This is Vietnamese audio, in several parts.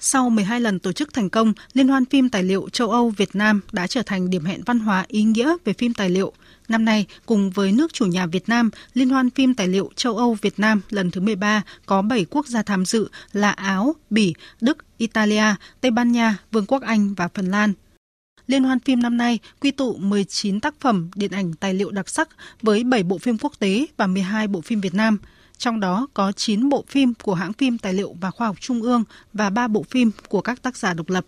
Sau 12 lần tổ chức thành công, Liên hoan phim tài liệu châu Âu Việt Nam đã trở thành điểm hẹn văn hóa ý nghĩa về phim tài liệu. Năm nay, cùng với nước chủ nhà Việt Nam, Liên hoan phim tài liệu châu Âu Việt Nam lần thứ 13 có 7 quốc gia tham dự là Áo, Bỉ, Đức, Italia, Tây Ban Nha, Vương quốc Anh và Phần Lan. Liên hoan phim năm nay quy tụ 19 tác phẩm điện ảnh tài liệu đặc sắc với 7 bộ phim quốc tế và 12 bộ phim Việt Nam – trong đó có 9 bộ phim của hãng phim Tài liệu và Khoa học Trung ương và 3 bộ phim của các tác giả độc lập.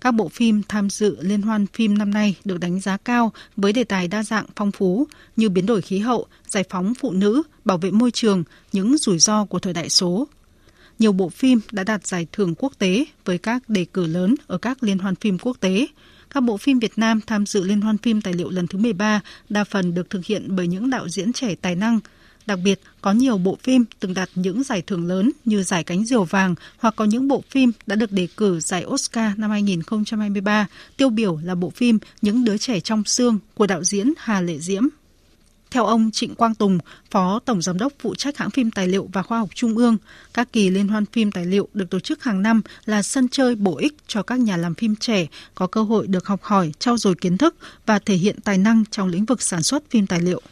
Các bộ phim tham dự liên hoan phim năm nay được đánh giá cao với đề tài đa dạng phong phú như biến đổi khí hậu, giải phóng phụ nữ, bảo vệ môi trường, những rủi ro của thời đại số. Nhiều bộ phim đã đạt giải thưởng quốc tế với các đề cử lớn ở các liên hoan phim quốc tế. Các bộ phim Việt Nam tham dự liên hoan phim tài liệu lần thứ 13 đa phần được thực hiện bởi những đạo diễn trẻ tài năng, Đặc biệt, có nhiều bộ phim từng đạt những giải thưởng lớn như giải cánh diều vàng hoặc có những bộ phim đã được đề cử giải Oscar năm 2023, tiêu biểu là bộ phim Những đứa trẻ trong xương của đạo diễn Hà Lệ Diễm. Theo ông Trịnh Quang Tùng, Phó Tổng Giám đốc phụ trách hãng phim tài liệu và khoa học Trung ương, các kỳ liên hoan phim tài liệu được tổ chức hàng năm là sân chơi bổ ích cho các nhà làm phim trẻ có cơ hội được học hỏi, trau dồi kiến thức và thể hiện tài năng trong lĩnh vực sản xuất phim tài liệu.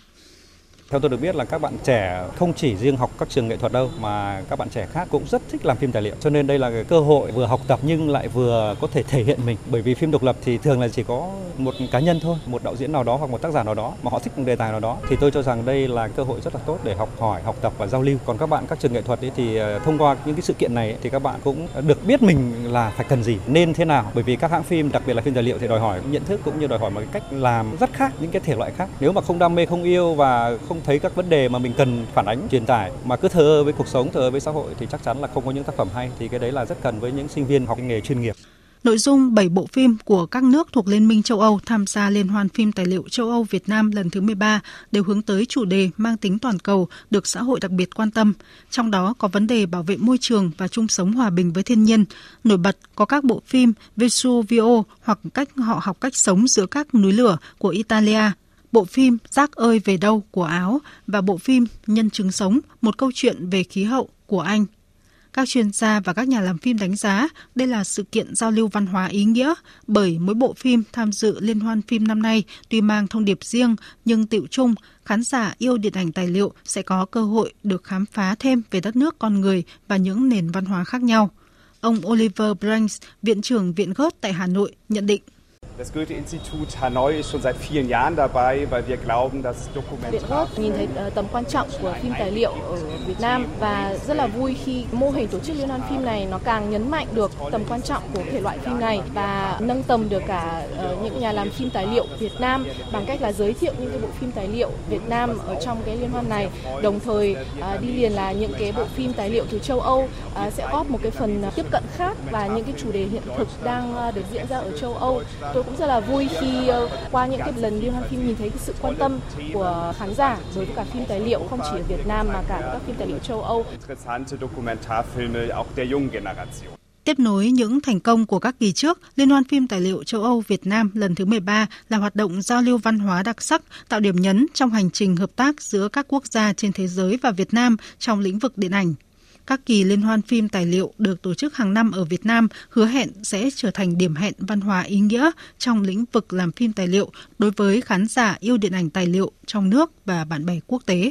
Theo tôi được biết là các bạn trẻ không chỉ riêng học các trường nghệ thuật đâu mà các bạn trẻ khác cũng rất thích làm phim tài liệu. Cho nên đây là cái cơ hội vừa học tập nhưng lại vừa có thể thể hiện mình. Bởi vì phim độc lập thì thường là chỉ có một cá nhân thôi, một đạo diễn nào đó hoặc một tác giả nào đó mà họ thích một đề tài nào đó. Thì tôi cho rằng đây là cơ hội rất là tốt để học hỏi, học tập và giao lưu. Còn các bạn các trường nghệ thuật ấy thì ờ, thông qua những cái sự kiện này thì các bạn cũng được biết mình là phải cần gì, nên thế nào. Bởi vì các hãng phim, đặc biệt là phim tài liệu thì đòi hỏi nhận thức cũng như đòi hỏi một cái cách làm rất khác những cái thể loại khác. Nếu mà không đam mê, không yêu và không thấy các vấn đề mà mình cần phản ánh truyền tải mà cứ thờ với cuộc sống thờ với xã hội thì chắc chắn là không có những tác phẩm hay thì cái đấy là rất cần với những sinh viên học nghề chuyên nghiệp Nội dung 7 bộ phim của các nước thuộc Liên minh châu Âu tham gia Liên hoan phim tài liệu châu Âu Việt Nam lần thứ 13 đều hướng tới chủ đề mang tính toàn cầu được xã hội đặc biệt quan tâm. Trong đó có vấn đề bảo vệ môi trường và chung sống hòa bình với thiên nhiên. Nổi bật có các bộ phim Vesuvio hoặc cách họ học cách sống giữa các núi lửa của Italia, bộ phim Rác ơi về đâu của Áo và bộ phim Nhân chứng sống, một câu chuyện về khí hậu của Anh. Các chuyên gia và các nhà làm phim đánh giá đây là sự kiện giao lưu văn hóa ý nghĩa bởi mỗi bộ phim tham dự liên hoan phim năm nay tuy mang thông điệp riêng nhưng tiệu chung khán giả yêu điện ảnh tài liệu sẽ có cơ hội được khám phá thêm về đất nước con người và những nền văn hóa khác nhau. Ông Oliver Branks, Viện trưởng Viện Gớt tại Hà Nội, nhận định. Das Goethe-Institut Hanoi ist schon seit vielen Jahren dabei, weil wir glauben, dass Dokumentar... Nhìn thấy ờ, tầm quan trọng của phim tài liệu ở Việt Nam và rất là vui khi mô hình tổ chức liên hoan phim này nó càng nhấn mạnh được tầm quan trọng của thể loại phim này và nâng tầm được cả ờ, những nhà làm phim tài liệu Việt Nam bằng cách là giới thiệu những cái bộ phim tài liệu Việt Nam ở trong cái liên hoan này, đồng thời ờ, đi liền là những cái bộ phim tài liệu từ châu Âu sẽ góp một cái phần tiếp cận khác và những cái chủ đề hiện thực đang được diễn ra ở châu Âu. Tôi cũng rất là vui khi ờ, qua những cái lần liên hoan phim nhìn thấy cái sự quan tâm của khán giả đối với cả phim tài liệu không chỉ ở Việt Nam mà cả các phim tài liệu châu Âu. Tiếp nối những thành công của các kỳ trước, Liên hoan phim tài liệu châu Âu Việt Nam lần thứ 13 là hoạt động giao lưu văn hóa đặc sắc, tạo điểm nhấn trong hành trình hợp tác giữa các quốc gia trên thế giới và Việt Nam trong lĩnh vực điện ảnh. Các kỳ liên hoan phim tài liệu được tổ chức hàng năm ở Việt Nam hứa hẹn sẽ trở thành điểm hẹn văn hóa ý nghĩa trong lĩnh vực làm phim tài liệu đối với khán giả yêu điện ảnh tài liệu trong nước và bạn bè quốc tế.